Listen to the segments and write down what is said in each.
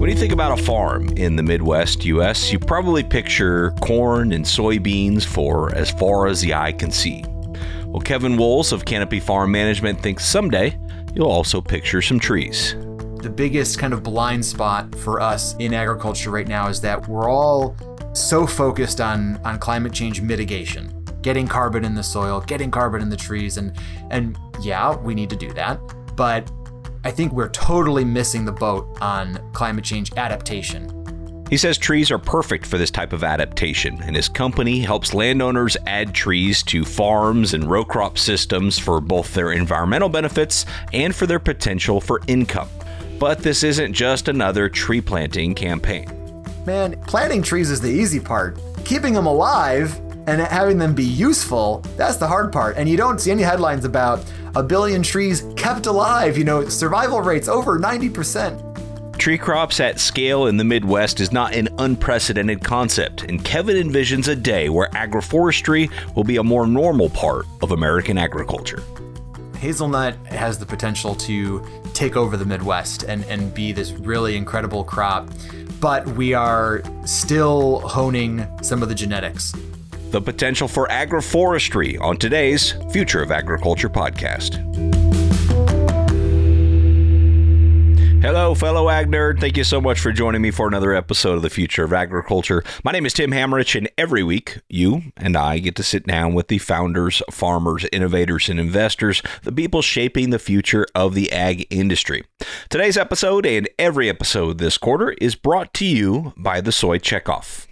When you think about a farm in the Midwest US, you probably picture corn and soybeans for as far as the eye can see. Well, Kevin Wolz of Canopy Farm Management thinks someday you'll also picture some trees. The biggest kind of blind spot for us in agriculture right now is that we're all so focused on, on climate change mitigation, getting carbon in the soil, getting carbon in the trees, and and yeah, we need to do that. But I think we're totally missing the boat on climate change adaptation. He says trees are perfect for this type of adaptation, and his company helps landowners add trees to farms and row crop systems for both their environmental benefits and for their potential for income. But this isn't just another tree planting campaign. Man, planting trees is the easy part. Keeping them alive and having them be useful, that's the hard part. And you don't see any headlines about a billion trees kept alive, you know, survival rates over 90%. Tree crops at scale in the Midwest is not an unprecedented concept, and Kevin envisions a day where agroforestry will be a more normal part of American agriculture. Hazelnut has the potential to take over the Midwest and, and be this really incredible crop, but we are still honing some of the genetics the potential for agroforestry on today's Future of Agriculture podcast. Hello, fellow ag nerd. Thank you so much for joining me for another episode of the Future of Agriculture. My name is Tim Hammerich, and every week you and I get to sit down with the founders, farmers, innovators, and investors, the people shaping the future of the ag industry. Today's episode and every episode this quarter is brought to you by the Soy Checkoff.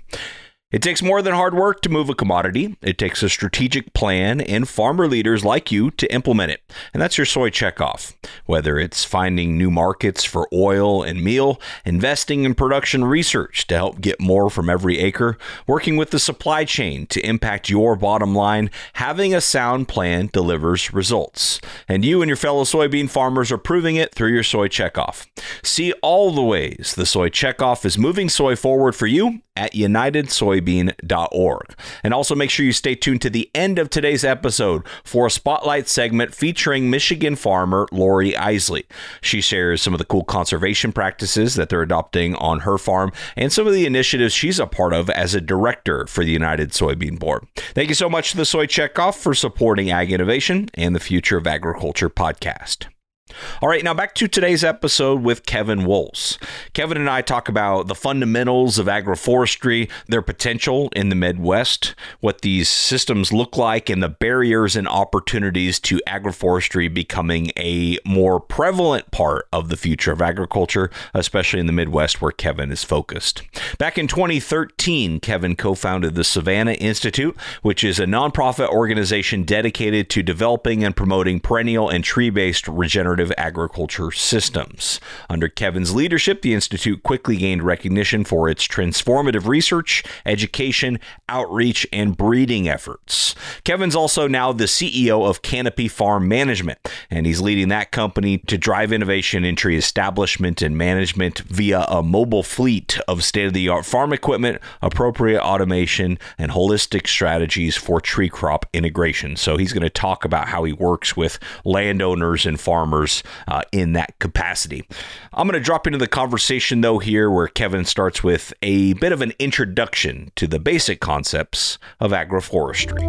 It takes more than hard work to move a commodity. It takes a strategic plan and farmer leaders like you to implement it. And that's your soy checkoff. Whether it's finding new markets for oil and meal, investing in production research to help get more from every acre, working with the supply chain to impact your bottom line, having a sound plan delivers results. And you and your fellow soybean farmers are proving it through your soy checkoff. See all the ways the soy checkoff is moving soy forward for you at unitedsoybean.org. And also make sure you stay tuned to the end of today's episode for a spotlight segment featuring Michigan farmer Laurie Isley. She shares some of the cool conservation practices that they're adopting on her farm and some of the initiatives she's a part of as a director for the United Soybean Board. Thank you so much to the Soy Checkoff for supporting ag innovation and the Future of Agriculture podcast. All right, now back to today's episode with Kevin Wolz. Kevin and I talk about the fundamentals of agroforestry, their potential in the Midwest, what these systems look like, and the barriers and opportunities to agroforestry becoming a more prevalent part of the future of agriculture, especially in the Midwest where Kevin is focused. Back in 2013, Kevin co founded the Savanna Institute, which is a nonprofit organization dedicated to developing and promoting perennial and tree based regenerative regenerative agriculture systems. Under Kevin's leadership, the Institute quickly gained recognition for its transformative research, education, outreach, and breeding efforts. Kevin's also now the CEO of Canopy Farm Management, and he's leading that company to drive innovation in tree establishment and management via a mobile fleet of state of the art farm equipment, appropriate automation, and holistic strategies for tree crop integration. So he's going to talk about how he works with landowners and farmers uh, in that capacity. I'm going to drop into the conversation, though, here where Kevin starts with a bit of an introduction to the basic concepts of agroforestry.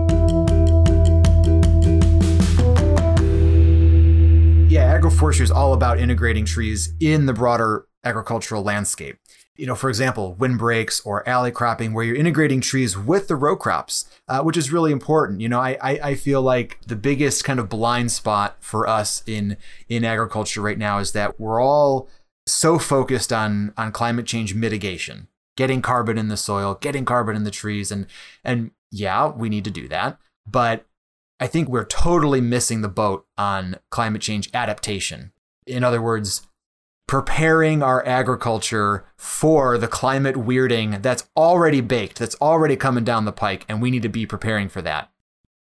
Yeah, agroforestry is all about integrating trees in the broader agricultural landscape you know, for example, windbreaks or alley cropping, where you're integrating trees with the row crops, uh, which is really important. You know, I, I, I feel like the biggest kind of blind spot for us in in agriculture right now is that we're all so focused on on climate change mitigation, getting carbon in the soil, getting carbon in the trees, and and yeah, we need to do that, but I think we're totally missing the boat on climate change adaptation. In other words, preparing our agriculture for the climate weirding that's already baked, that's already coming down the pike, and we need to be preparing for that.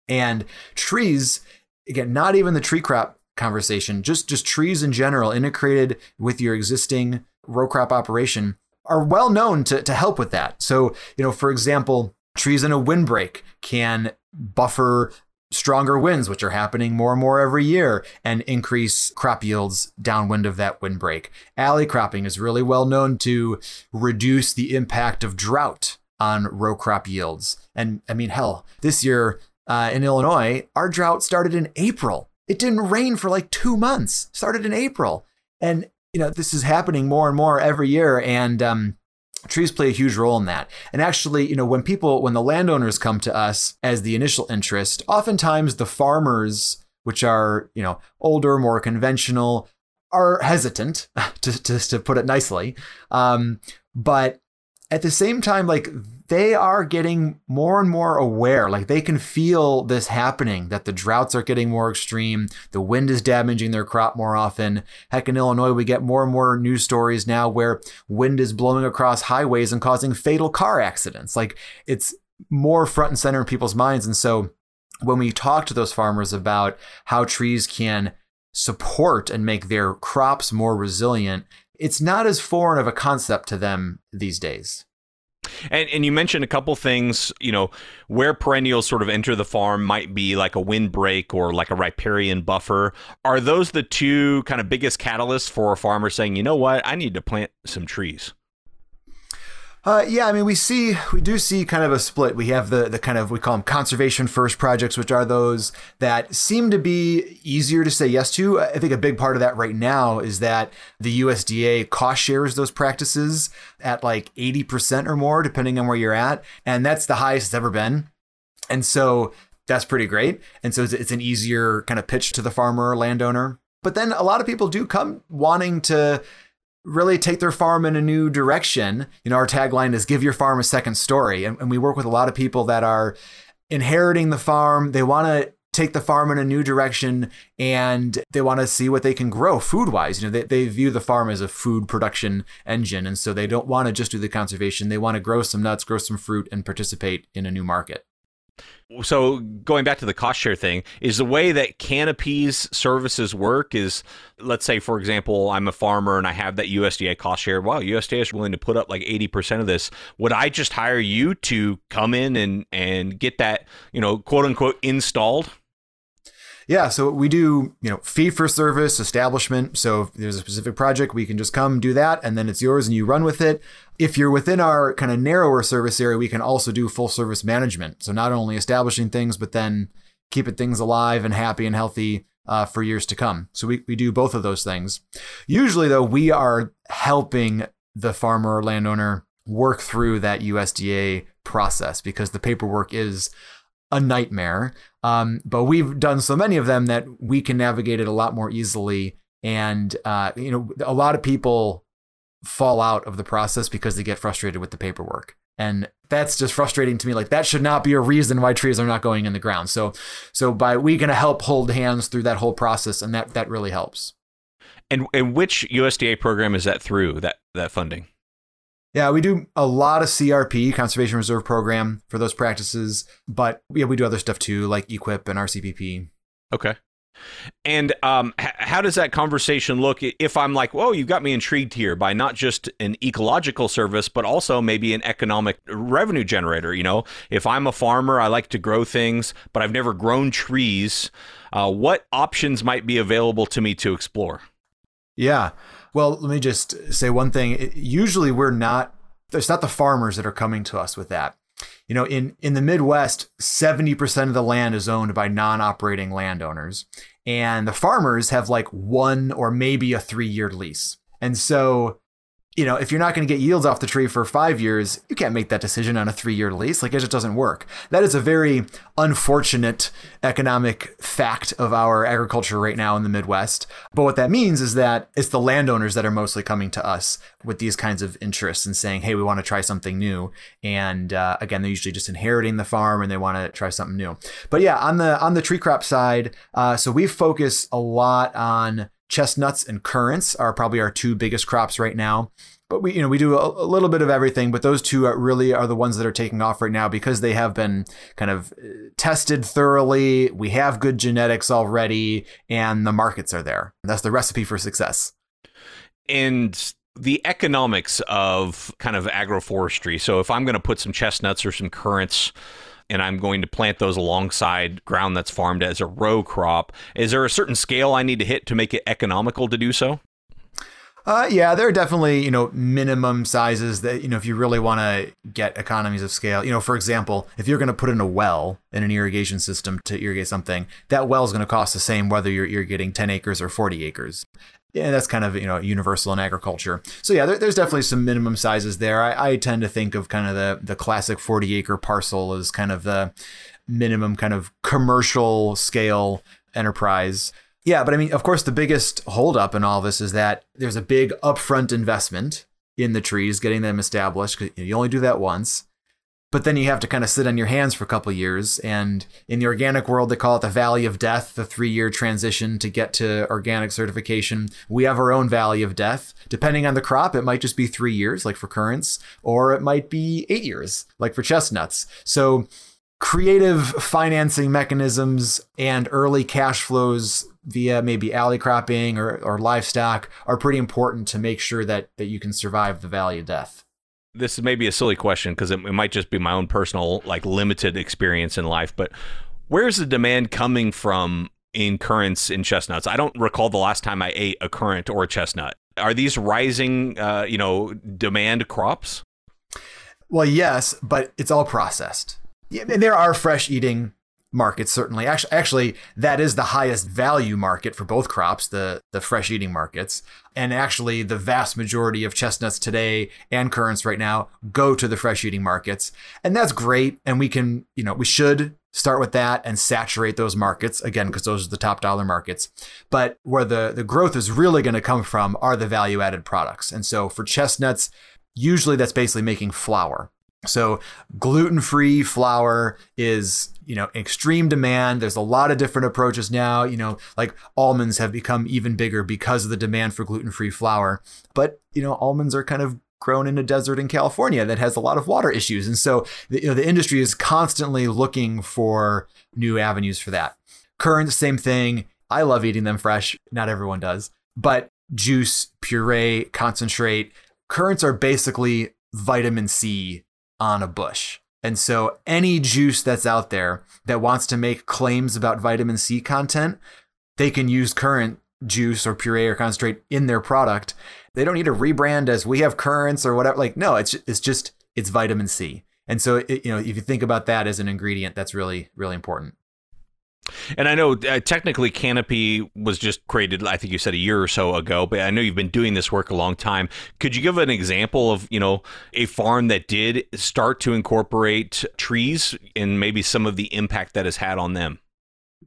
And trees, again, not even the tree crop conversation, just just trees in general, integrated with your existing row crop operation, are well known to, to help with that. So, you know, for example, trees in a windbreak can buffer stronger winds, which are happening more and more every year, and increase crop yields downwind of that windbreak. Alley cropping is really well known to reduce the impact of drought on row crop yields. And I mean, hell, this year uh, in Illinois, our drought started in April. It didn't rain for like two months. Started in April, and you know this is happening more and more every year. And um, trees play a huge role in that. And actually, you know, when people, when the landowners come to us as the initial interest, oftentimes the farmers, which are, you know, older, more conventional, are hesitant, to, to, to put it nicely. Um, but at the same time, like they are getting more and more aware. Like they can feel this happening that the droughts are getting more extreme, the wind is damaging their crop more often. Heck, in Illinois, we get more and more news stories now where wind is blowing across highways and causing fatal car accidents. Like it's more front and center in people's minds. And so when we talk to those farmers about how trees can support and make their crops more resilient, it's not as foreign of a concept to them these days. And and you mentioned a couple things, you know, where perennials sort of enter the farm might be like a windbreak or like a riparian buffer. Are those the two kind of biggest catalysts for a farmer saying, you know what, I need to plant some trees? Uh, yeah, I mean, we see we do see kind of a split. We have the the kind of we call them conservation first projects, which are those that seem to be easier to say yes to. I think a big part of that right now is that the USDA cost shares those practices at like eighty percent or more, depending on where you're at, and that's the highest it's ever been. And so that's pretty great. And so it's, it's an easier kind of pitch to the farmer or landowner. But then a lot of people do come wanting to really take their farm in a new direction. You know, our tagline is give your farm a second story. And, and we work with a lot of people that are inheriting the farm. They want to take the farm in a new direction and they want to see what they can grow food wise. You know, they, they view the farm as a food production engine. And so they don't want to just do the conservation. They want to grow some nuts, grow some fruit, and participate in a new market. So going back to the cost share thing, is the way that Canopy's services work is, let's say for example, I'm a farmer and I have that USDA cost share. Wow, USDA is willing to put up like 80% of this. Would I just hire you to come in and and get that, you know, quote unquote installed? Yeah, so we do, you know, fee for service establishment. So if there's a specific project, we can just come do that and then it's yours and you run with it. If you're within our kind of narrower service area, we can also do full service management. So not only establishing things, but then keeping things alive and happy and healthy uh, for years to come. So we, we do both of those things. Usually, though, we are helping the farmer or landowner work through that USDA process because the paperwork is a nightmare. Um, but we've done so many of them that we can navigate it a lot more easily. And uh, you know, a lot of people fall out of the process because they get frustrated with the paperwork. And that's just frustrating to me. Like that should not be a reason why trees are not going in the ground. So, so by we can help hold hands through that whole process, and that that really helps. And and which USDA program is that through that that funding? Yeah, we do a lot of CRP, Conservation Reserve Program, for those practices, but yeah, we do other stuff too, like EQIP and RCPP. Okay. And um, h- how does that conversation look if I'm like, whoa, you've got me intrigued here by not just an ecological service, but also maybe an economic revenue generator? You know, if I'm a farmer, I like to grow things, but I've never grown trees. Uh, what options might be available to me to explore? Yeah. Well, let me just say one thing. Usually we're not, it's not the farmers that are coming to us with that. You know, in, in the Midwest, 70% of the land is owned by non operating landowners. And the farmers have like one or maybe a three year lease. And so you know, if you're not going to get yields off the tree for five years, you can't make that decision on a three year lease. Like, it just doesn't work. That is a very unfortunate economic fact of our agriculture right now in the Midwest. But what that means is that it's the landowners that are mostly coming to us with these kinds of interests and saying, hey, we want to try something new. And uh, again, they're usually just inheriting the farm and they want to try something new. But yeah, on the on the tree crop side, uh, so we focus a lot on chestnuts and currants are probably our two biggest crops right now. But we you know we do a, a, little bit of everything but those two are really are the ones that are taking off right now because they have been kind of uh, tested thoroughly. We have good genetics already and the markets are there. That's the recipe for success. And the economics of kind of agroforestry. So if i'm going to put some chestnuts or some currants and I'm going to plant those alongside ground that's farmed as a row crop, is there a certain scale I need to hit to make it economical to do so? Uh, yeah, there are definitely you know minimum sizes that you know if you really want to get economies of scale. You know, for example, if you're going to put in a well in an irrigation system to irrigate something, that well is going to cost the same whether you're irrigating 10 acres or 40 acres. Yeah, that's kind of you know universal in agriculture. So yeah, there, there's definitely some minimum sizes there. I, I tend to think of kind of the the classic 40 acre parcel as kind of the minimum kind of commercial scale enterprise. Yeah, but I mean, of course, the biggest holdup in all this is that there's a big upfront investment in the trees, getting them established. You only do that once, but then you have to kind of sit on your hands for a couple years. And in the organic world, they call it the valley of death, the three-year transition to get to organic certification. We have our own valley of death. Depending on the crop, it might just be three years, like for currants, or it might be eight years, like for chestnuts. So creative financing mechanisms and early cash flows via maybe alley cropping or, or livestock are pretty important to make sure that, that you can survive the valley of death. This may be a silly question because it, it might just be my own personal, like limited experience in life, but where's the demand coming from in currants in chestnuts? I don't recall the last time I ate a currant or a chestnut. Are these rising, uh, you know, demand crops? Well, yes, but it's all processed. And there are fresh eating markets certainly. Actually actually that is the highest value market for both crops the the fresh eating markets. And actually the vast majority of chestnuts today and currants right now go to the fresh eating markets. And that's great. And we can you know we should start with that and saturate those markets again because those are the top dollar markets. But where the the growth is really going to come from are the value added products. And so for chestnuts usually that's basically making flour so gluten-free flour is, you know, extreme demand. There's a lot of different approaches now, you know, like almonds have become even bigger because of the demand for gluten-free flour. But, you know, almonds are kind of grown in a desert in California that has a lot of water issues. And so, the, you know, the industry is constantly looking for new avenues for that. Currants, same thing. I love eating them fresh. Not everyone does. But juice, puree, concentrate, currants are basically vitamin C on a bush. And so any juice that's out there that wants to make claims about vitamin C content, they can use currant juice or puree or concentrate in their product. They don't need to rebrand as we have currants or whatever. Like, no, it's it's just it's vitamin C. And so, it, you know, if you think about that as an ingredient, that's really really important. And I know uh, technically Canopy was just created, I think you said a year or so ago, but I know you've been doing this work a long time. Could you give an example of, you know, a farm that did start to incorporate trees and maybe some of the impact that has had on them?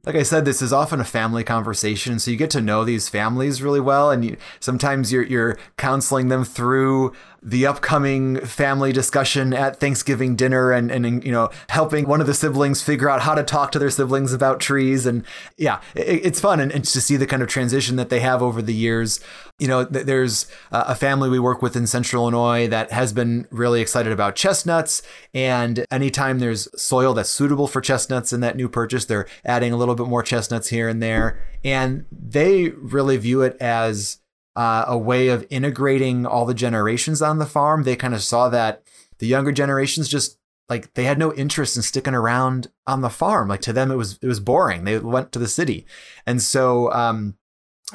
like I said, this is often a family conversation, so you get to know these families really well, and you, sometimes you're you're counseling them through the upcoming family discussion at Thanksgiving dinner and, and you know helping one of the siblings figure out how to talk to their siblings about trees. And yeah it, it's fun and, and, to see the kind of transition that they have over the years. You know there's a family we work with in central Illinois that has been really excited about chestnuts. And anytime there's soil that's suitable for chestnuts in that new purchase they're adding a little bit more chestnuts here and there. And they really view it as uh, a way of integrating all the generations on the farm. They kind of saw that the younger generations just like they had no interest in sticking around on the farm. Like to them, it was it was boring. They went to the city, and so um,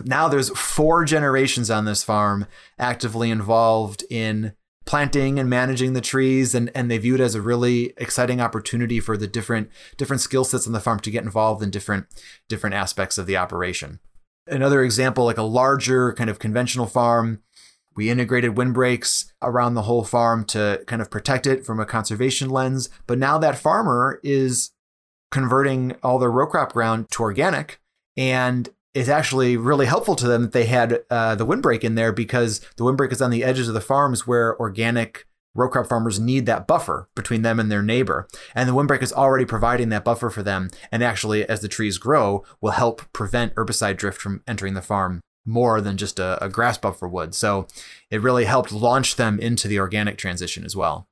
now there's four generations on this farm actively involved in planting and managing the trees and and they view it as a really exciting opportunity for the different different skill sets on the farm to get involved in different different aspects of the operation Another example, like a larger kind of conventional farm, we integrated windbreaks around the whole farm to kind of protect it from a conservation lens. But now that farmer is converting all their row crop ground to organic and it's actually really helpful to them that they had uh, the windbreak in there because the windbreak is on the edges of the farms where organic row crop farmers need that buffer between them and their neighbor. And the windbreak is already providing that buffer for them. And actually, as the trees grow, will help prevent herbicide drift from entering the farm more than just a, a grass buffer would. So it really helped launch them into the organic transition as well.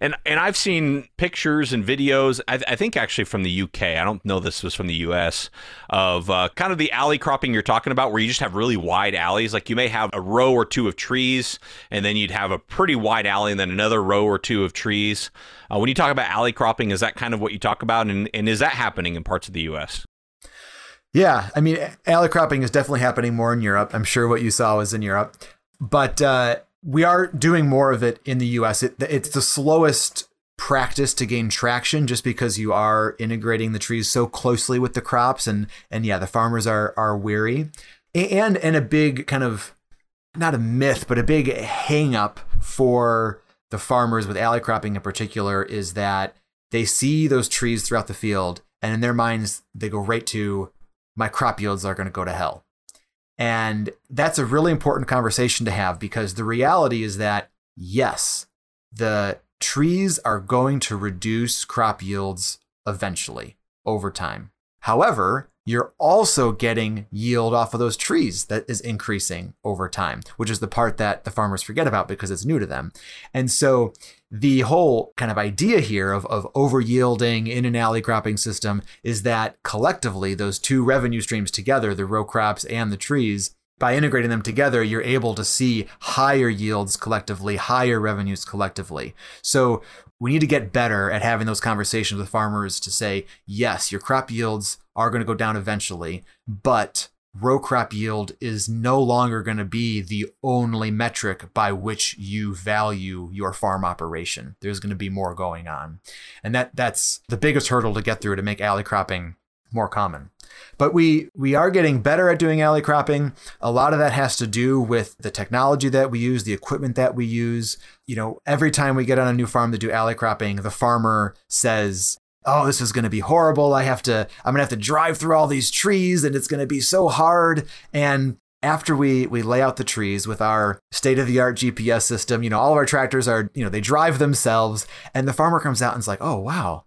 And and I've seen pictures and videos. I, I, think actually from the UK. I don't know this was from the US of uh, kind of the alley cropping you're talking about, where you just have really wide alleys. Like you may have a row or two of trees, and then you'd have a pretty wide alley, and then another row or two of trees. Uh, when you talk about alley cropping, is that kind of what you talk about, and and is that happening in parts of the US? Yeah, I mean, alley cropping is definitely happening more in Europe. I'm sure what you saw was in Europe, but uh, we are doing more of it in the US. It, it's the slowest practice to gain traction just because you are integrating the trees so closely with the crops and and yeah the farmers are are weary and and a big kind of not a myth but a big hang up for the farmers with alley cropping in particular is that they see those trees throughout the field and in their minds they go right to my crop yields are going to go to hell and that's a really important conversation to have because the reality is that, yes, the trees are going to reduce crop yields eventually over time. However, you're also getting yield off of those trees that is increasing over time, which is the part that the farmers forget about because it's new to them. And so the whole kind of idea here of, of over yielding in an alley cropping system is that collectively, those two revenue streams together, the row crops and the trees, by integrating them together, you're able to see higher yields collectively, higher revenues collectively. So we need to get better at having those conversations with farmers to say, yes, your crop yields are going to go down eventually, but row crop yield is no longer going to be the only metric by which you value your farm operation. There's going to be more going on. And that that's the biggest hurdle to get through to make alley cropping more common. But we we are getting better at doing alley cropping. A lot of that has to do with the technology that we use, the equipment that we use. You know, every time we get on a new farm to do alley cropping, the farmer says, "Oh, this is going to be horrible. I have to I'm going to have to drive through all these trees and it's going to be so hard." And after we we lay out the trees with our state of the art GPS system, you know, all of our tractors are, you know, they drive themselves and the farmer comes out and like, "Oh, wow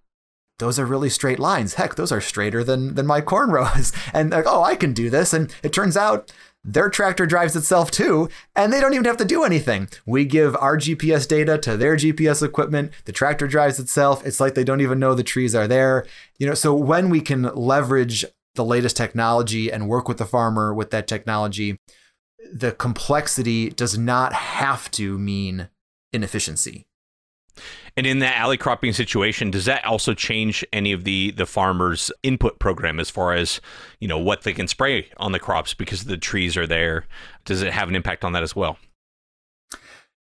those are really straight lines. Heck, those are straighter than than my corn rows. And like, oh, I can do this. And it turns out their tractor drives itself too, and they don't even have to do anything. We give our GPS data to their GPS equipment. The tractor drives itself. It's like they don't even know the trees are there. You know, so when we can leverage the latest technology and work with the farmer with that technology, the complexity does not have to mean inefficiency. And in that alley cropping situation, does that also change any of the the farmers' input program as far as you know what they can spray on the crops because the trees are there? Does it have an impact on that as well?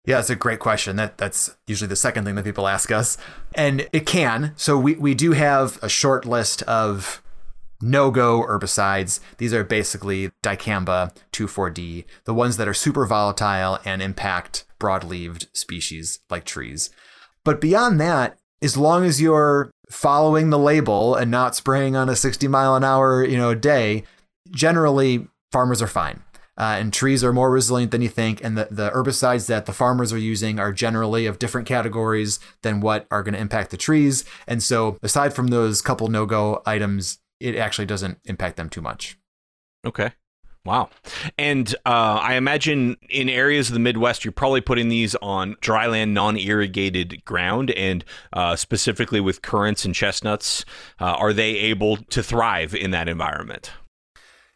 Yeah, it's a great question. That that's usually the second thing that people ask us, and it can. So we we do have a short list of no-go herbicides. These are basically dicamba 2,4-D, the ones that are super volatile and impact broad-leaved species like trees. But beyond that, as long as you're following the label and not spraying on a 60 mile an hour, you know, day, generally farmers are fine. Uh, and trees are more resilient than you think. And the, the herbicides that the farmers are using are generally of different categories than what are going to impact the trees. And so, aside from those couple no go items, it actually doesn't impact them too much. Okay. Wow. And uh, I imagine in areas of the Midwest, you're probably putting these on dryland, non irrigated ground. And uh, specifically with currants and chestnuts, uh, are they able to thrive in that environment?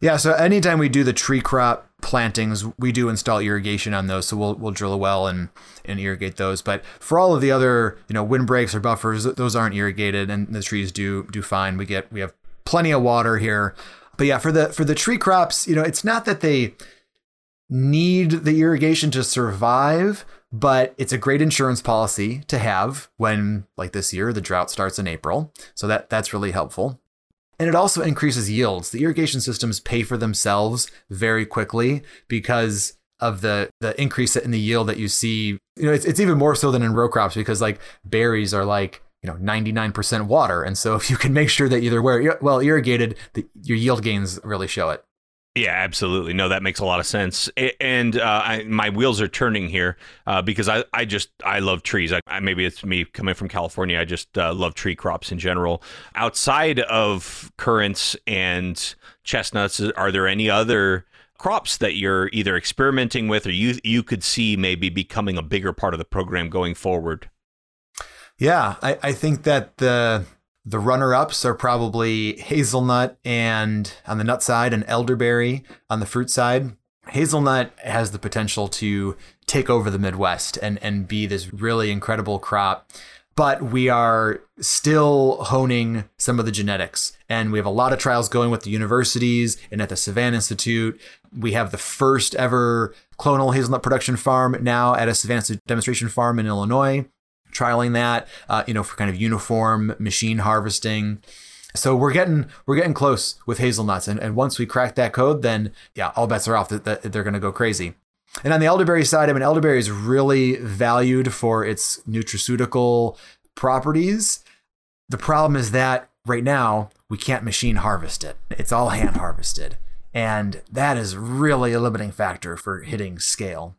Yeah. So anytime we do the tree crop plantings, we do install irrigation on those. So we'll, we'll drill a well and, and irrigate those. But for all of the other, you know, windbreaks or buffers, those aren't irrigated and the trees do do fine. We get we have plenty of water here. But yeah, for the for the tree crops, you know, it's not that they need the irrigation to survive, but it's a great insurance policy to have when like this year the drought starts in April. So that that's really helpful. And it also increases yields. The irrigation systems pay for themselves very quickly because of the the increase in the yield that you see. You know, it's, it's even more so than in row crops because like berries are like you know 99% water and so if you can make sure that either where well irrigated the, your yield gains really show it yeah, absolutely. No, that makes a lot of sense. And uh, I, my wheels are turning here uh, because I, I just I love trees. I, I, maybe it's me coming from California. I just uh, love tree crops in general. Outside of currants and chestnuts, are there any other crops that you're either experimenting with or you you could see maybe becoming a bigger part of the program going forward? Yeah, I, I think that the the runner ups are probably hazelnut and on the nut side and elderberry on the fruit side. Hazelnut has the potential to take over the Midwest and, and be this really incredible crop. But we are still honing some of the genetics. And we have a lot of trials going with the universities and at the Savanna Institute. We have the first ever clonal hazelnut production farm now at a Savanna demonstration farm in Illinois trialing that, uh, you know, for kind of uniform machine harvesting. So we're getting we're getting close with hazelnuts, and, and once we crack that code, then yeah, all bets are off that, that they're going to go crazy. And on the elderberry side, I mean, elderberry is really valued for its nutraceutical properties. The problem is that right now we can't machine harvest it; it's all hand harvested, and that is really a limiting factor for hitting scale.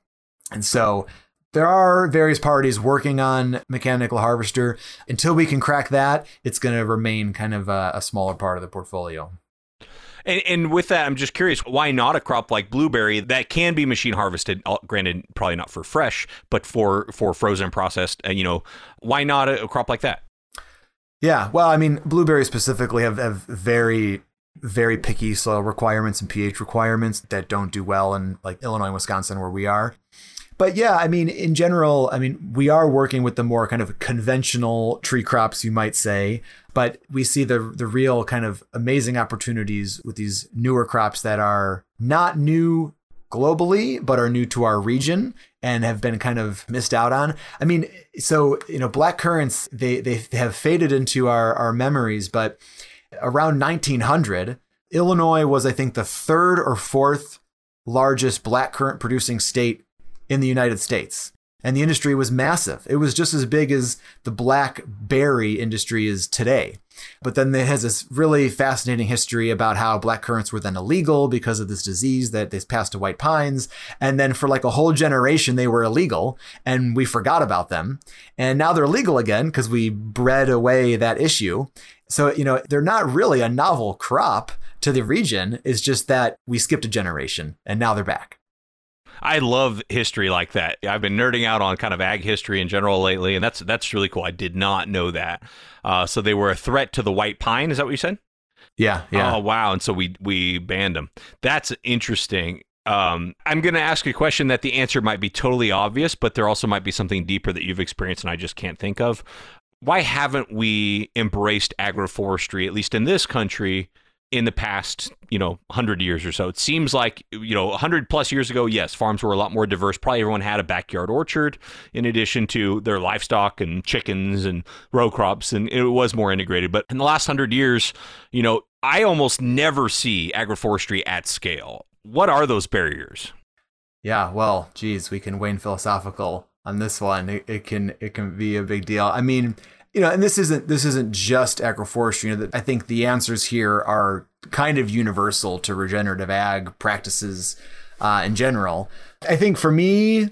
And so there are various parties working on mechanical harvester. Until we can crack that, it's going to remain kind of a, a smaller part of the portfolio. And, and, with that, I'm just curious, why not a crop like blueberry that can be machine harvested? Uh, granted, probably not for fresh, but for for frozen processed. Uh, you know, why not a, a crop like that? Yeah, well, I mean, blueberries specifically have, have very very picky soil requirements and pH requirements that don't do well in like Illinois and Wisconsin where we are. But yeah, I mean, in general, I mean, we are working with the more kind of conventional tree crops, you might say, but we see the the real kind of amazing opportunities with these newer crops that are not new globally, but are new to our region and have been kind of missed out on. I mean, so you know, black currants they they have faded into our our memories, but around 1900, Illinois was I think the third or fourth largest black currant producing state in the United States. And the industry was massive. It was just as big as the blackberry industry is today. But then it has this really fascinating history about how black currants were then illegal because of this disease that they passed to white pines. And then for like a whole generation, they were illegal and we forgot about them. And now they're legal again because we bred away that issue. So, you know, they're not really a novel crop to the region. It's just that we skipped a generation and now they're back. I love history like that. I've been nerding out on kind of ag history in general lately, and that's that's really cool. I did not know that. Uh, so they were a threat to the white pine. Is that what you said? Yeah, yeah. Oh wow! And so we we banned them. That's interesting. Um, I'm going to ask a question that the answer might be totally obvious, but there also might be something deeper that you've experienced and I just can't think of. Why haven't we embraced agroforestry, at least in this country, in the past, you know, 100 years or so. It seems like, you know, 100 plus years ago, yes, farms were a lot more diverse. Probably everyone had a backyard orchard in addition to their livestock and chickens and row crops, and it was more integrated. But in the last 100 years, you know, I almost never see agroforestry at scale. What are those barriers? Yeah, well, geez, we can wane philosophical on this one. It, it can it can be a big deal. I mean, you know, and this isn't this isn't just agroforestry. You know, I think the answers here are kind of universal to regenerative ag practices uh, in general. I think for me,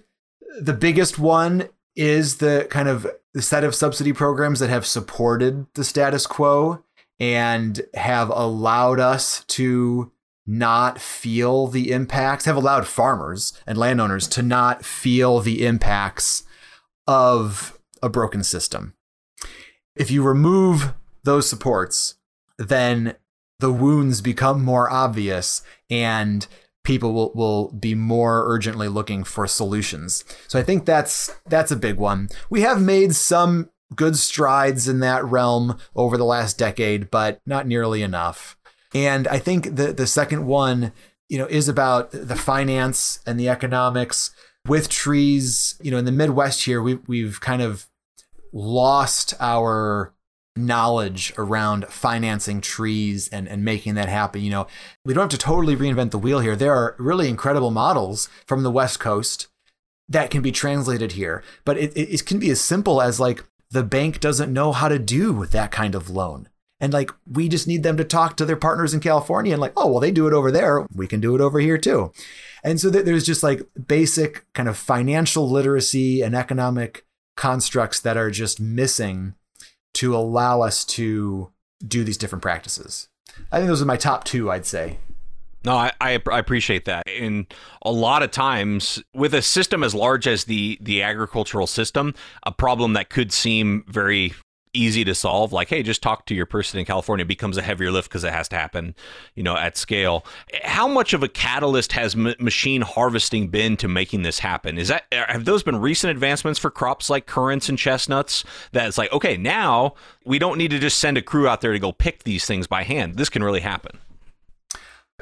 the biggest one is the kind of set of subsidy programs that have supported the status quo and have allowed us to not feel the impacts, have allowed farmers and landowners to not feel the impacts of a broken system. If you remove those supports, then the wounds become more obvious and people will, will be more urgently looking for solutions. So I think that's that's a big one. We have made some good strides in that realm over the last decade, but not nearly enough. And I think the the second one, you know, is about the finance and the economics with trees. You know, in the Midwest here, we we've kind of lost our knowledge around financing trees and, and making that happen. You know, we don't have to totally reinvent the wheel here. There are really incredible models from the West Coast that can be translated here, but it, it can be as simple as like the bank doesn't know how to do that kind of loan. And like, we just need them to talk to their partners in California and like, oh, well, they do it over there. We can do it over here too. And so there's just like basic kind of financial literacy and economic constructs that are just missing to allow us to do these different practices. I think those are my top two, I'd say. No, I, I, appreciate that. And a lot of times, with a system as large as the the agricultural system, a problem that could seem very easy to solve like hey just talk to your person in california becomes a heavier lift because it has to happen you know at scale. How much of a catalyst has m- machine harvesting been to making this happen? Is that have those been recent advancements for crops like currants and chestnuts that it's like okay now we don't need to just send a crew out there to go pick these things by hand. This can really happen.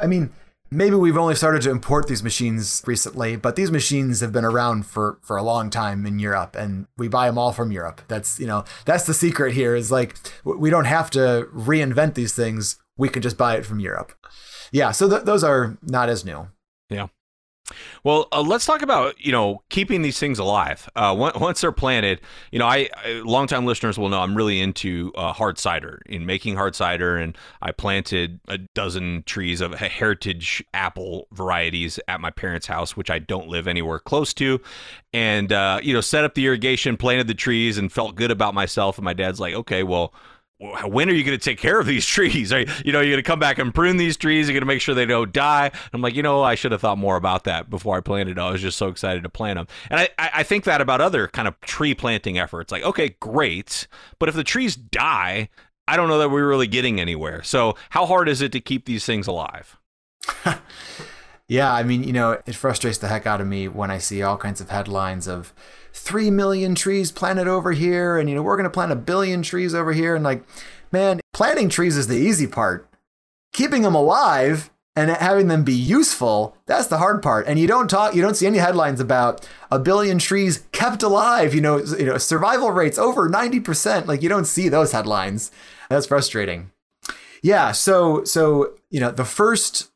I mean maybe we've only started to import these machines recently, but these machines have been around for for a long time in Europe, and we buy them all from Europe. That's you know that's the secret here is like we don't have to reinvent these things. We can just buy it from Europe. Yeah, so th- those are not as new. Well, uh, let's talk about you know keeping these things alive. Uh, once they're planted, you know, I, I longtime listeners will know I'm really into uh, hard cider, in making hard cider, and I planted a dozen trees of heritage apple varieties at my parents' house, which I don't live anywhere close to, and uh, you know, set up the irrigation, planted the trees, and felt good about myself. And my dad's like, okay, well when are you going to take care of these trees? Are you, know, you're going to come back and prune these trees. You're going to make sure they don't die. I'm like, you know, I should have thought more about that before I planted. I was just so excited to plant them. And I, I think that about other kind of tree planting efforts. Like, okay, great. But if the trees die, I don't know that we're really getting anywhere. So how hard is it to keep these things alive? yeah. I mean, you know, it frustrates the heck out of me when I see all kinds of headlines of, 3 million trees planted over here and you know we're going to plant a billion trees over here and like man planting trees is the easy part. Keeping them alive and having them be useful that's the hard part. And you don't talk you don't see any headlines about a billion trees kept alive you know you know survival rates over 90% like you don't see those headlines. That's frustrating. Yeah so so you know the first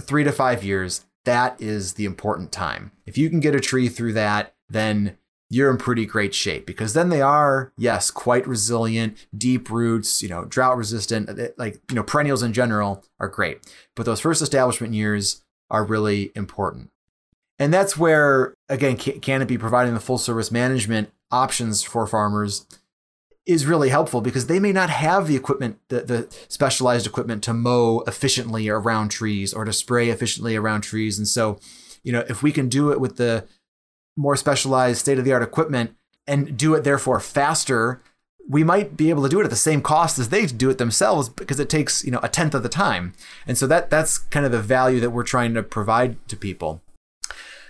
3 to 5 years that is the important time. If you can get a tree through that then you're in pretty great shape because then they are, yes, quite resilient, deep roots, you know, drought resistant, uh, like, you know, perennials in general are great. But those first establishment years are really important. And that's where, again, Canopy providing the full service management options for farmers is really helpful because they may not have the equipment, the, the specialized equipment to mow efficiently around trees or to spray efficiently around trees. And so, you know, if we can do it with the more specialized state of the art equipment and do it therefore faster we might be able to do it at the same cost as they do it themselves because it takes you know a tenth of the time. And so that that's kind of the value that we're trying to provide to people.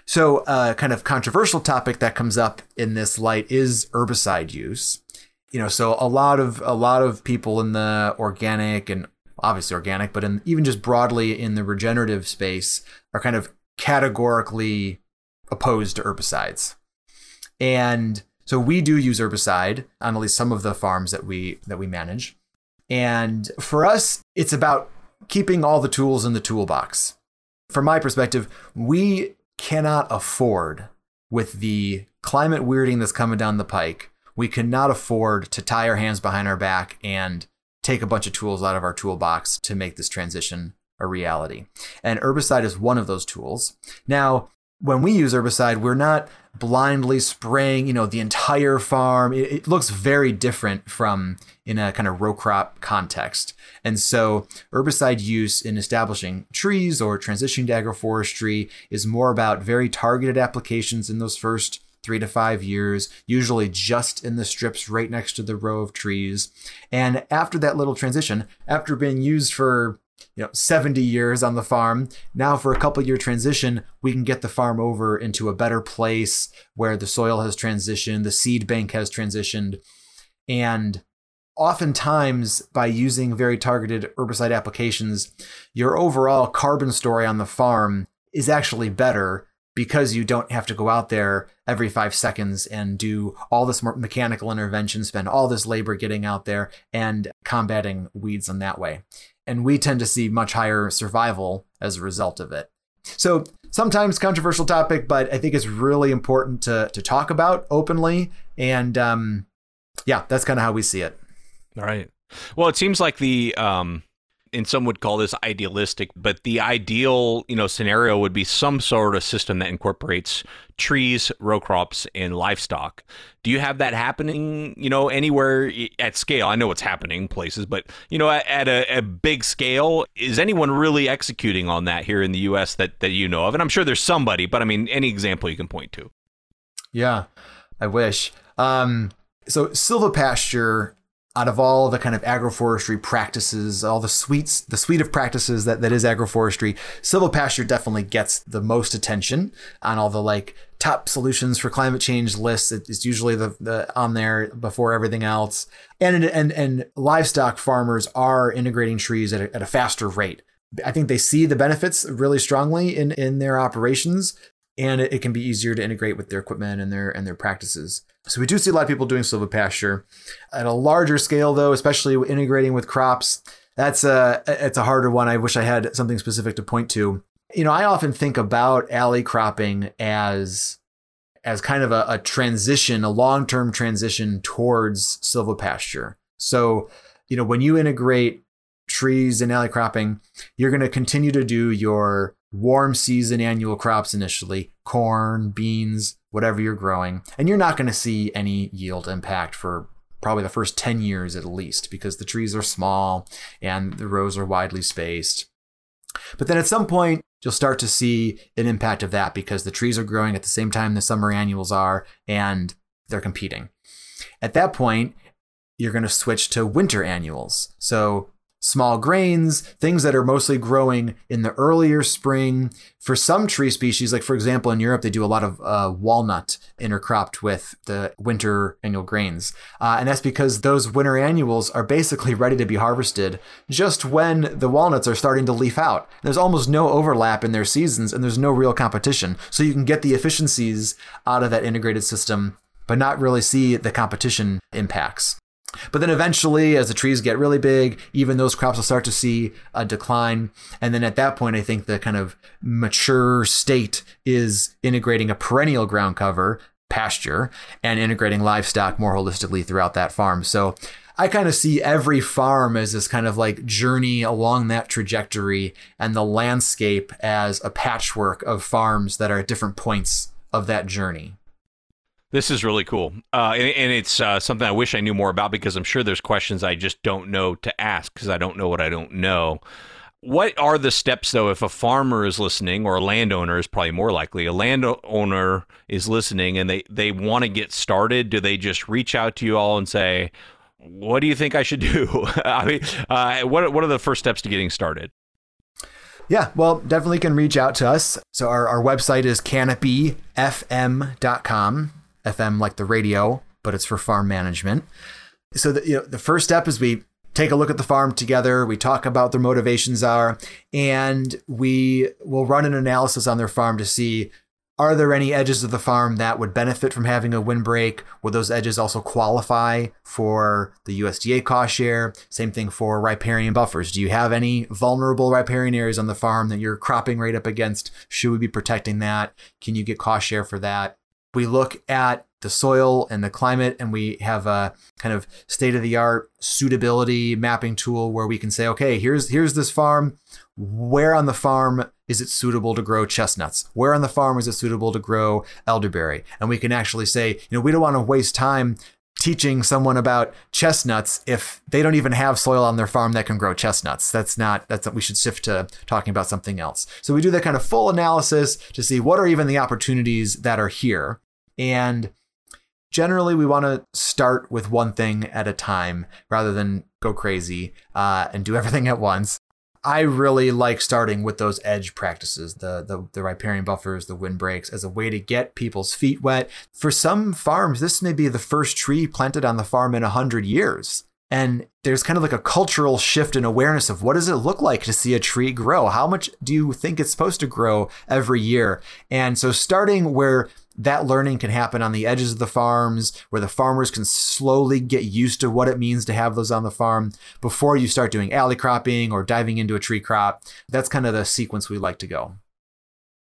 So a uh, kind of controversial topic that comes up in this light is herbicide use. You know so a lot of a lot of people in the organic and obviously organic but in even just broadly in the regenerative space are kind of categorically opposed to herbicides. And so we do use herbicide on at least some of the farms that we that we manage. And for us, it's about keeping all the tools in the toolbox. From my perspective, we cannot afford with the climate weirding that's coming down the pike, we cannot afford to tie our hands behind our back and take a bunch of tools out of our toolbox to make this transition a reality. And herbicide is one of those tools. Now, when we use herbicide, we're not blindly spraying, you know, the entire farm. It, it, looks very different from in a kind of row crop context. And so herbicide use in establishing trees or transitioning to agroforestry is more about very targeted applications in those first three to five years, usually just in the strips right next to the row of trees. And after that little transition, after being used for you know 70 years on the farm. Now for a couple year transition we can get the farm over into a better place where the soil has transitioned the seed bank has transitioned. And oftentimes by using very targeted herbicide applications your overall carbon story on the farm is actually better because you don't have to go out there every five seconds and do all this mechanical intervention, spend all this labor getting out there and combating weeds in that way and we tend to see much higher survival as a result of it. So sometimes controversial topic, but I think it's really important to to talk about openly. And um, yeah, that's kind of how we see it. All right. Well, it seems like the um, and some would call this idealistic, but the ideal, you know, scenario would be some sort of system that incorporates trees, row crops, and livestock. Do you have that happening, you know, anywhere at scale? I know it's happening places, but you know, at, a, a, big scale, is anyone really executing on that here in the U.S. that that you know of? And I'm sure there's somebody, but I mean, any example you can point to. Yeah, I wish. Um, so silvopasture out of all the kind of agroforestry practices, all the suites, the suite of practices that, that is agroforestry, silvopasture definitely gets the most attention on all the like top solutions for climate change lists. It's usually the, the on there before everything else. And, and, and livestock farmers are integrating trees at a, at a faster rate. I think they see the benefits really strongly in, in their operations, and it, it can be easier to integrate with their equipment and their and their practices. So we do see a lot of people doing silvopasture at a larger scale, though, especially integrating with crops. That's a it's a harder one. I wish I had something specific to point to. You know, I often think about alley cropping as as kind of a, a transition, a long term transition towards silvopasture. So, you know, when you integrate trees and alley cropping, you're going to continue to do your warm season annual crops initially corn, beans, whatever you're growing. And you're not going to see any yield impact for probably the first 10 years at least because the trees are small and the rows are widely spaced. But then at some point, you'll start to see an impact of that because the trees are growing at the same time the summer annuals are and they're competing. At that point, you're going to switch to winter annuals. So small grains, things that are mostly growing in the earlier spring. For some tree species, like for example in Europe, they do a lot of uh, walnut intercropped with the winter annual grains. Uh, and that's because those winter annuals are basically ready to be harvested just when the walnuts are starting to leaf out. There's almost no overlap in their seasons and there's no real competition. So you can get the efficiencies out of that integrated system, but not really see the competition impacts. But then eventually, as the trees get really big, even those crops will start to see a decline. And then at that point, I think the kind of mature state is integrating a perennial ground cover, pasture, and integrating livestock more holistically throughout that farm. So I kind of see every farm as this kind of like journey along that trajectory and the landscape as a patchwork of farms that are at different points of that journey. This is really cool. Uh, and, and, it's uh, something I wish I knew more about because I'm sure there's questions I just don't know to ask because I don't know what I don't know. What are the steps, though, if a farmer is listening or a landowner is probably more likely? A landowner is listening and they, they want to get started. Do they just reach out to you all and say, What do you think I should do? I mean, uh, what, what are the first steps to getting started? Yeah, well, definitely can reach out to us. So our, our website is canopyfm.com. FM like the radio, but it's for farm management. So the, you know, the first step is we take a look at the farm together. We talk about their motivations are, and we will run an analysis on their farm to see are there any edges of the farm that would benefit from having a windbreak? Would those edges also qualify for the USDA cost share? Same thing for riparian buffers. Do you have any vulnerable riparian areas on the farm that you're cropping right up against? Should we be protecting that? Can you get cost share for that? We look at the soil and the climate and we have a kind of state of the art suitability mapping tool where we can say okay here's here's this farm where on the farm is it suitable to grow chestnuts where on the farm is it suitable to grow elderberry and we can actually say you know we don't want to waste time teaching someone about chestnuts if they don't even have soil on their farm that can grow chestnuts. That's not that's we should shift to talking about something else. So we do that kind of full analysis to see what are even the opportunities that are here. And generally we want to start with one thing at a time rather than go crazy uh, and do everything at once. I really like starting with those edge practices, the, the the riparian buffers, the windbreaks, as a way to get people's feet wet. For some farms, this may be the first tree planted on the farm in a hundred years. And there's kind of like a cultural shift in awareness of what does it look like to see a tree grow? How much do you think it's supposed to grow every year? And so starting where that learning can happen on the edges of the farms where the farmers can slowly get used to what it means to have those on the farm before you start doing alley cropping or diving into a tree crop. That's kind of the sequence we like to go.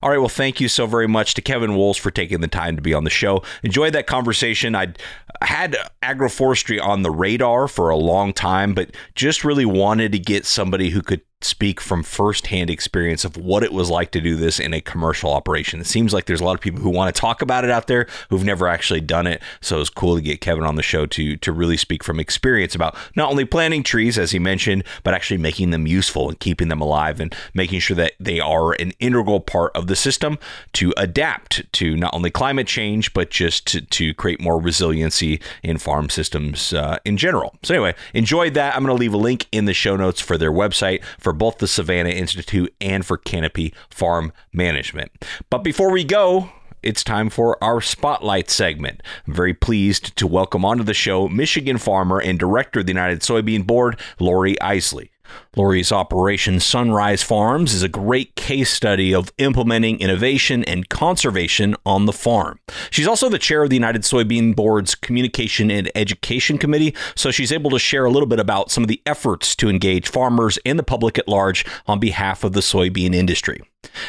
All right. Well, thank you so very much to Kevin Wolz for taking the time to be on the show. Enjoyed that conversation. I had agroforestry on the radar for a long time, but just really wanted to get somebody who could speak from firsthand experience of what it was like to do this in a commercial operation. It seems like there's a lot of people who want to talk about it out there who've never actually done it. So it's cool to get Kevin on the show to to really speak from experience about not only planting trees as he mentioned, but actually making them useful and keeping them alive and making sure that they are an integral part of the system to adapt to not only climate change but just to, to create more resiliency in farm systems uh, in general. So anyway, enjoyed that. I'm going to leave a link in the show notes for their website for for both the Savanna Institute and for Canopy Farm Management. But before we go, it's time for our spotlight segment. I'm very pleased to welcome onto the show Michigan farmer and director of the United Soybean Board, Laurie Isley. Laurie's operation Sunrise Farms is a great case study of implementing innovation and conservation on the farm. She's also the chair of the United Soybean Board's Communication and Education Committee, so she's able to share a little bit about some of the efforts to engage farmers and the public at large on behalf of the soybean industry.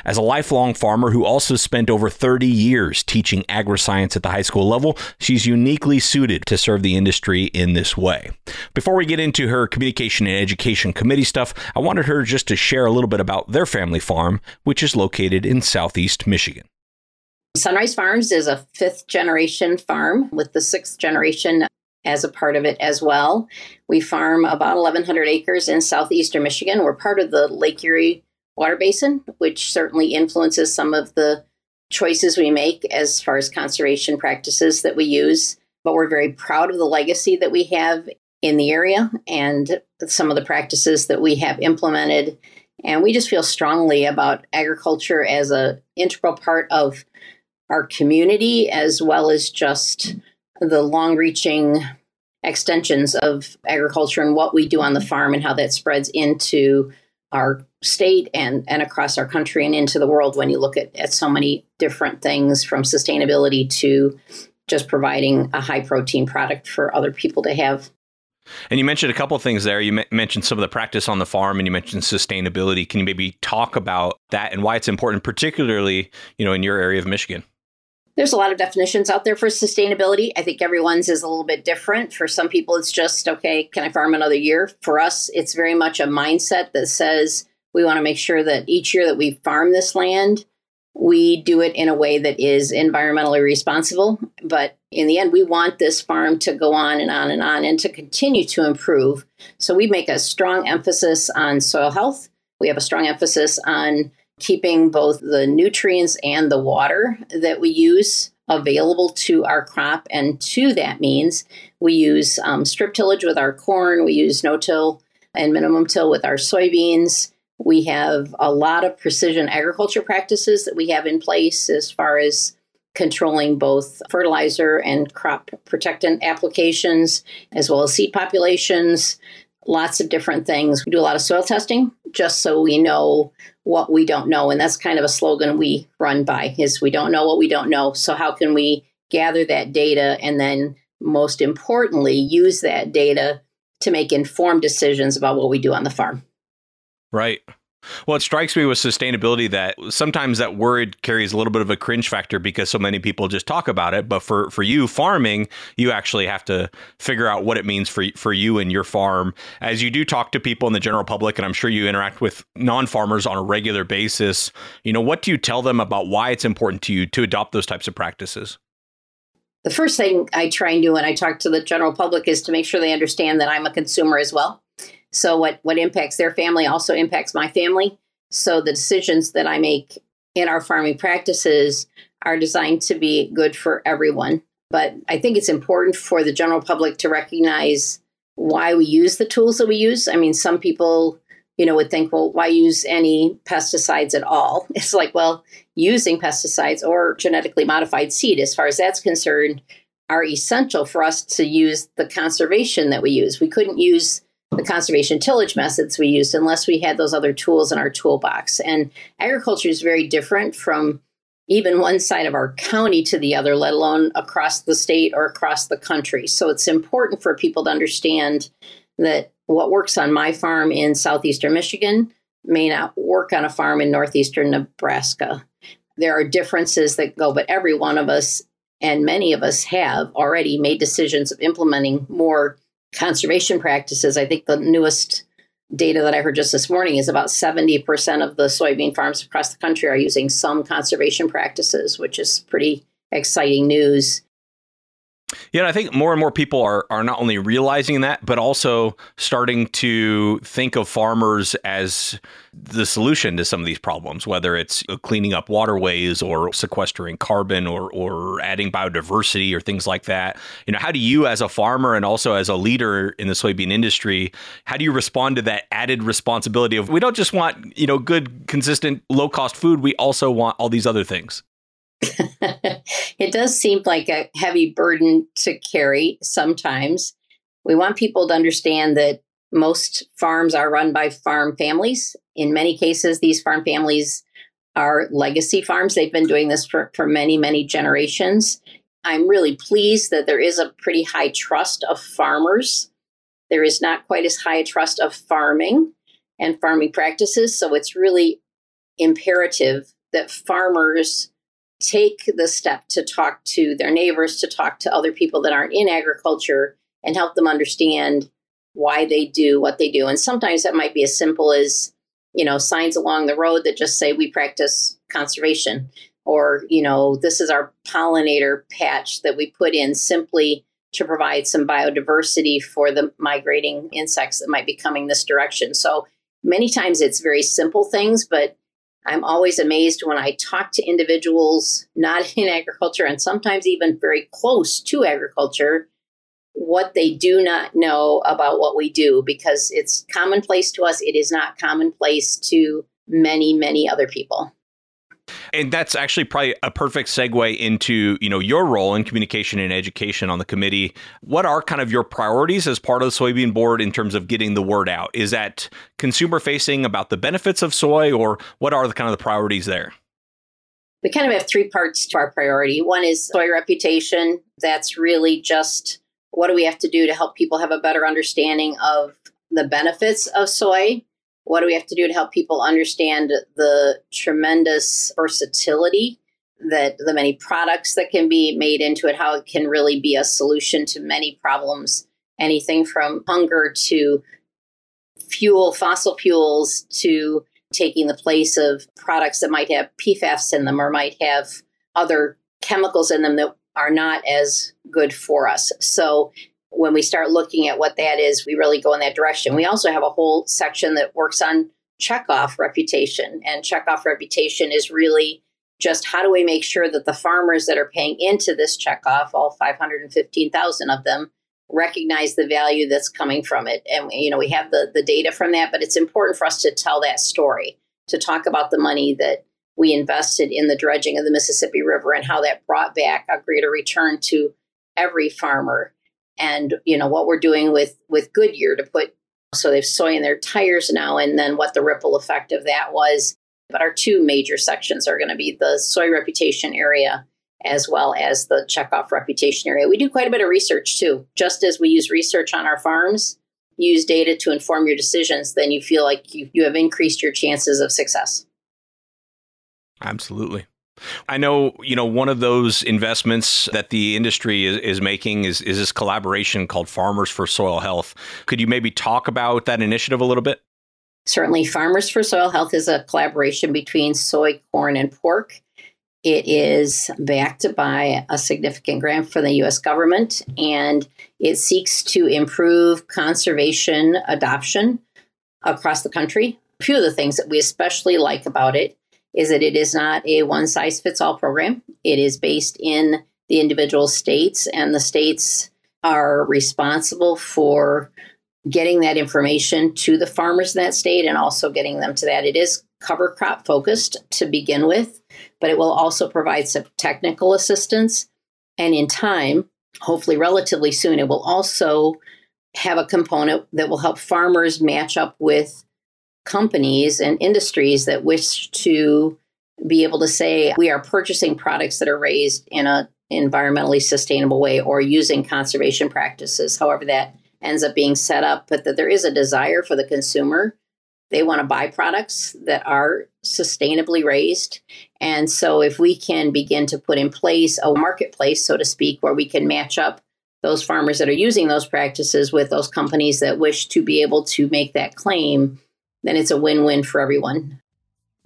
As a lifelong farmer who also spent over 30 years teaching agriscience at the high school level, she's uniquely suited to serve the industry in this way. Before we get into her communication and education committee stuff, I wanted her just to share a little bit about their family farm, which is located in southeast Michigan. Sunrise Farms is a fifth generation farm with the sixth generation as a part of it as well. We farm about 1,100 acres in southeastern Michigan. We're part of the Lake Erie water basin, which certainly influences some of the choices we make as far as conservation practices that we use. But we're very proud of the legacy that we have in the area and some of the practices that we have implemented. And we just feel strongly about agriculture as an integral part of our community, as well as just the long reaching extensions of agriculture and what we do on the farm and how that spreads into our state and, and across our country and into the world when you look at, at so many different things from sustainability to just providing a high protein product for other people to have. And you mentioned a couple of things there. You m- mentioned some of the practice on the farm, and you mentioned sustainability. Can you maybe talk about that and why it's important, particularly you know in your area of Michigan? There's a lot of definitions out there for sustainability. I think everyone's is a little bit different. For some people, it's just, okay, can I farm another year? For us, it's very much a mindset that says we want to make sure that each year that we farm this land, we do it in a way that is environmentally responsible. But in the end, we want this farm to go on and on and on and to continue to improve. So we make a strong emphasis on soil health. We have a strong emphasis on keeping both the nutrients and the water that we use available to our crop. And to that means we use um, strip tillage with our corn, we use no till and minimum till with our soybeans. We have a lot of precision agriculture practices that we have in place as far as controlling both fertilizer and crop protectant applications, as well as seed populations, lots of different things. We do a lot of soil testing just so we know what we don't know. And that's kind of a slogan we run by is we don't know what we don't know. So how can we gather that data and then most importantly use that data to make informed decisions about what we do on the farm. Right. Well, it strikes me with sustainability that sometimes that word carries a little bit of a cringe factor because so many people just talk about it. But for, for you farming, you actually have to figure out what it means for for you and your farm. As you do talk to people in the general public, and I'm sure you interact with non farmers on a regular basis. You know, what do you tell them about why it's important to you to adopt those types of practices? The first thing I try and do when I talk to the general public is to make sure they understand that I'm a consumer as well so what what impacts their family also impacts my family. So the decisions that I make in our farming practices are designed to be good for everyone. But I think it's important for the general public to recognize why we use the tools that we use. I mean, some people, you know, would think, well, why use any pesticides at all? It's like, well, using pesticides or genetically modified seed, as far as that's concerned, are essential for us to use the conservation that we use. We couldn't use the conservation tillage methods we used unless we had those other tools in our toolbox. And agriculture is very different from even one side of our county to the other, let alone across the state or across the country. So it's important for people to understand that what works on my farm in southeastern Michigan may not work on a farm in northeastern Nebraska. there are differences that go, but every one of us and many of us have already made decisions of implementing more conservation practices. I think the newest data that I heard just this morning is about 70% of the soybean farms across the country are using some conservation practices, which is pretty exciting news. Yeah, I think more and more people are are not only realizing that, but also starting to think of farmers as the solution to some of these problems, whether it's uh, cleaning up waterways or sequestering carbon or or adding biodiversity or things like that. You know, how do you as a farmer and also as a leader in the soybean industry, how do you respond to that added responsibility of we don't just want, you know, good consistent low cost food, we also want all these other things? it does seem like a heavy burden to carry sometimes. We want people to understand that most farms are run by farm families. In many cases, these farm families are legacy farms. They've been doing this for, for many, many generations. I'm really pleased that there is a pretty high trust of farmers. There is not quite as high a trust of farming and farming practices. So it's really imperative that farmers take the step to talk to their neighbors, to talk to other people that aren't in agriculture and help them understand why they do what they do. And sometimes that might be as simple as, you know, signs along the road that just say we practice conservation or, you know, this is our pollinator patch that we put in simply to provide some biodiversity for the migrating insects that might be coming this direction. So many times it's very simple things, but I'm always amazed when I talk to individuals not in agriculture and sometimes even very close to agriculture what they do not know about what we do because it's commonplace to us. It is not commonplace to many, many other people. And that's actually probably a perfect segue into, you know, your role in communication and education on the committee. What are kind of your priorities as part of the soybean board in terms of getting the word out? Is that consumer facing about the benefits of soy or what are the kind of the priorities there? We kind of have three parts to our priority. One is soy reputation. That's really just what do we have to do to help people have a better understanding of the benefits of soy what do we have to do to help people understand the tremendous versatility that the many products that can be made into it, how it can really be a solution to many problems, anything from hunger to fuel, fossil fuels, to taking the place of products that might have PFAS in them or might have other chemicals in them that are not as good for us. So when we start looking at what that is, we really go in that direction. We also have a whole section that works on checkoff reputation. And checkoff reputation is really just how do we make sure that the farmers that are paying into this checkoff, all 515,000 of them, recognize the value that's coming from it. And you know, we have the the data from that, but it's important for us to tell that story, to talk about the money that we invested in the dredging of the Mississippi River and how that brought back a greater return to every farmer and you know what we're doing with with Goodyear to put so they've soy in their tires now and then what the ripple effect of that was. But our two major sections are going to be the soy reputation area as well as the checkoff reputation area. We do quite a bit of research too. Just as we use research on our farms use data to inform your decisions then you feel like you, you have increased your chances of success. Absolutely I know, you know, one of those investments that the industry is, is making is, is this collaboration called Farmers for Soil Health. Could you maybe talk about that initiative a little bit? Certainly. Farmers for Soil Health is a collaboration between soy, corn, and pork. It is backed by a significant grant from the US government, and it seeks to improve conservation adoption across the country. A few of the things that we especially like about it is that it is not a one size fits all program. It is based in the individual states, and the states are responsible for getting that information to the farmers in that state and also getting them to that. It is cover crop focused to begin with, but it will also provide some technical assistance. And in time, hopefully relatively soon, it will also have a component that will help farmers match up with companies and industries that wish to be able to say we are purchasing products that are raised in a environmentally sustainable way or using conservation practices however that ends up being set up but that there is a desire for the consumer They want to buy products that are sustainably raised. And so, if we can begin to put in place a marketplace, so to speak, where we can match up those farmers that are using those practices with those companies that wish to be able to make that claim, then it's a win win for everyone.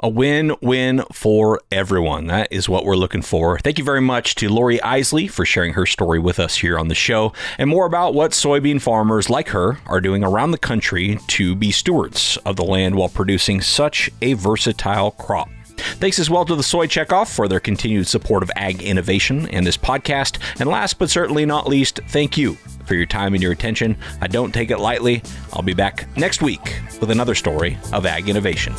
A win win for everyone. That is what we're looking for. Thank you very much to Laurie Isley for sharing her story with us here on the show and more about what soybean farmers like her are doing around the country to be stewards of the land while producing such a versatile crop. Thanks as well to the Soy Checkoff for their continued support of ag innovation and this podcast. And last but certainly not least, thank you for your time and your attention. I don't take it lightly. I'll be back next week with another story of ag innovation.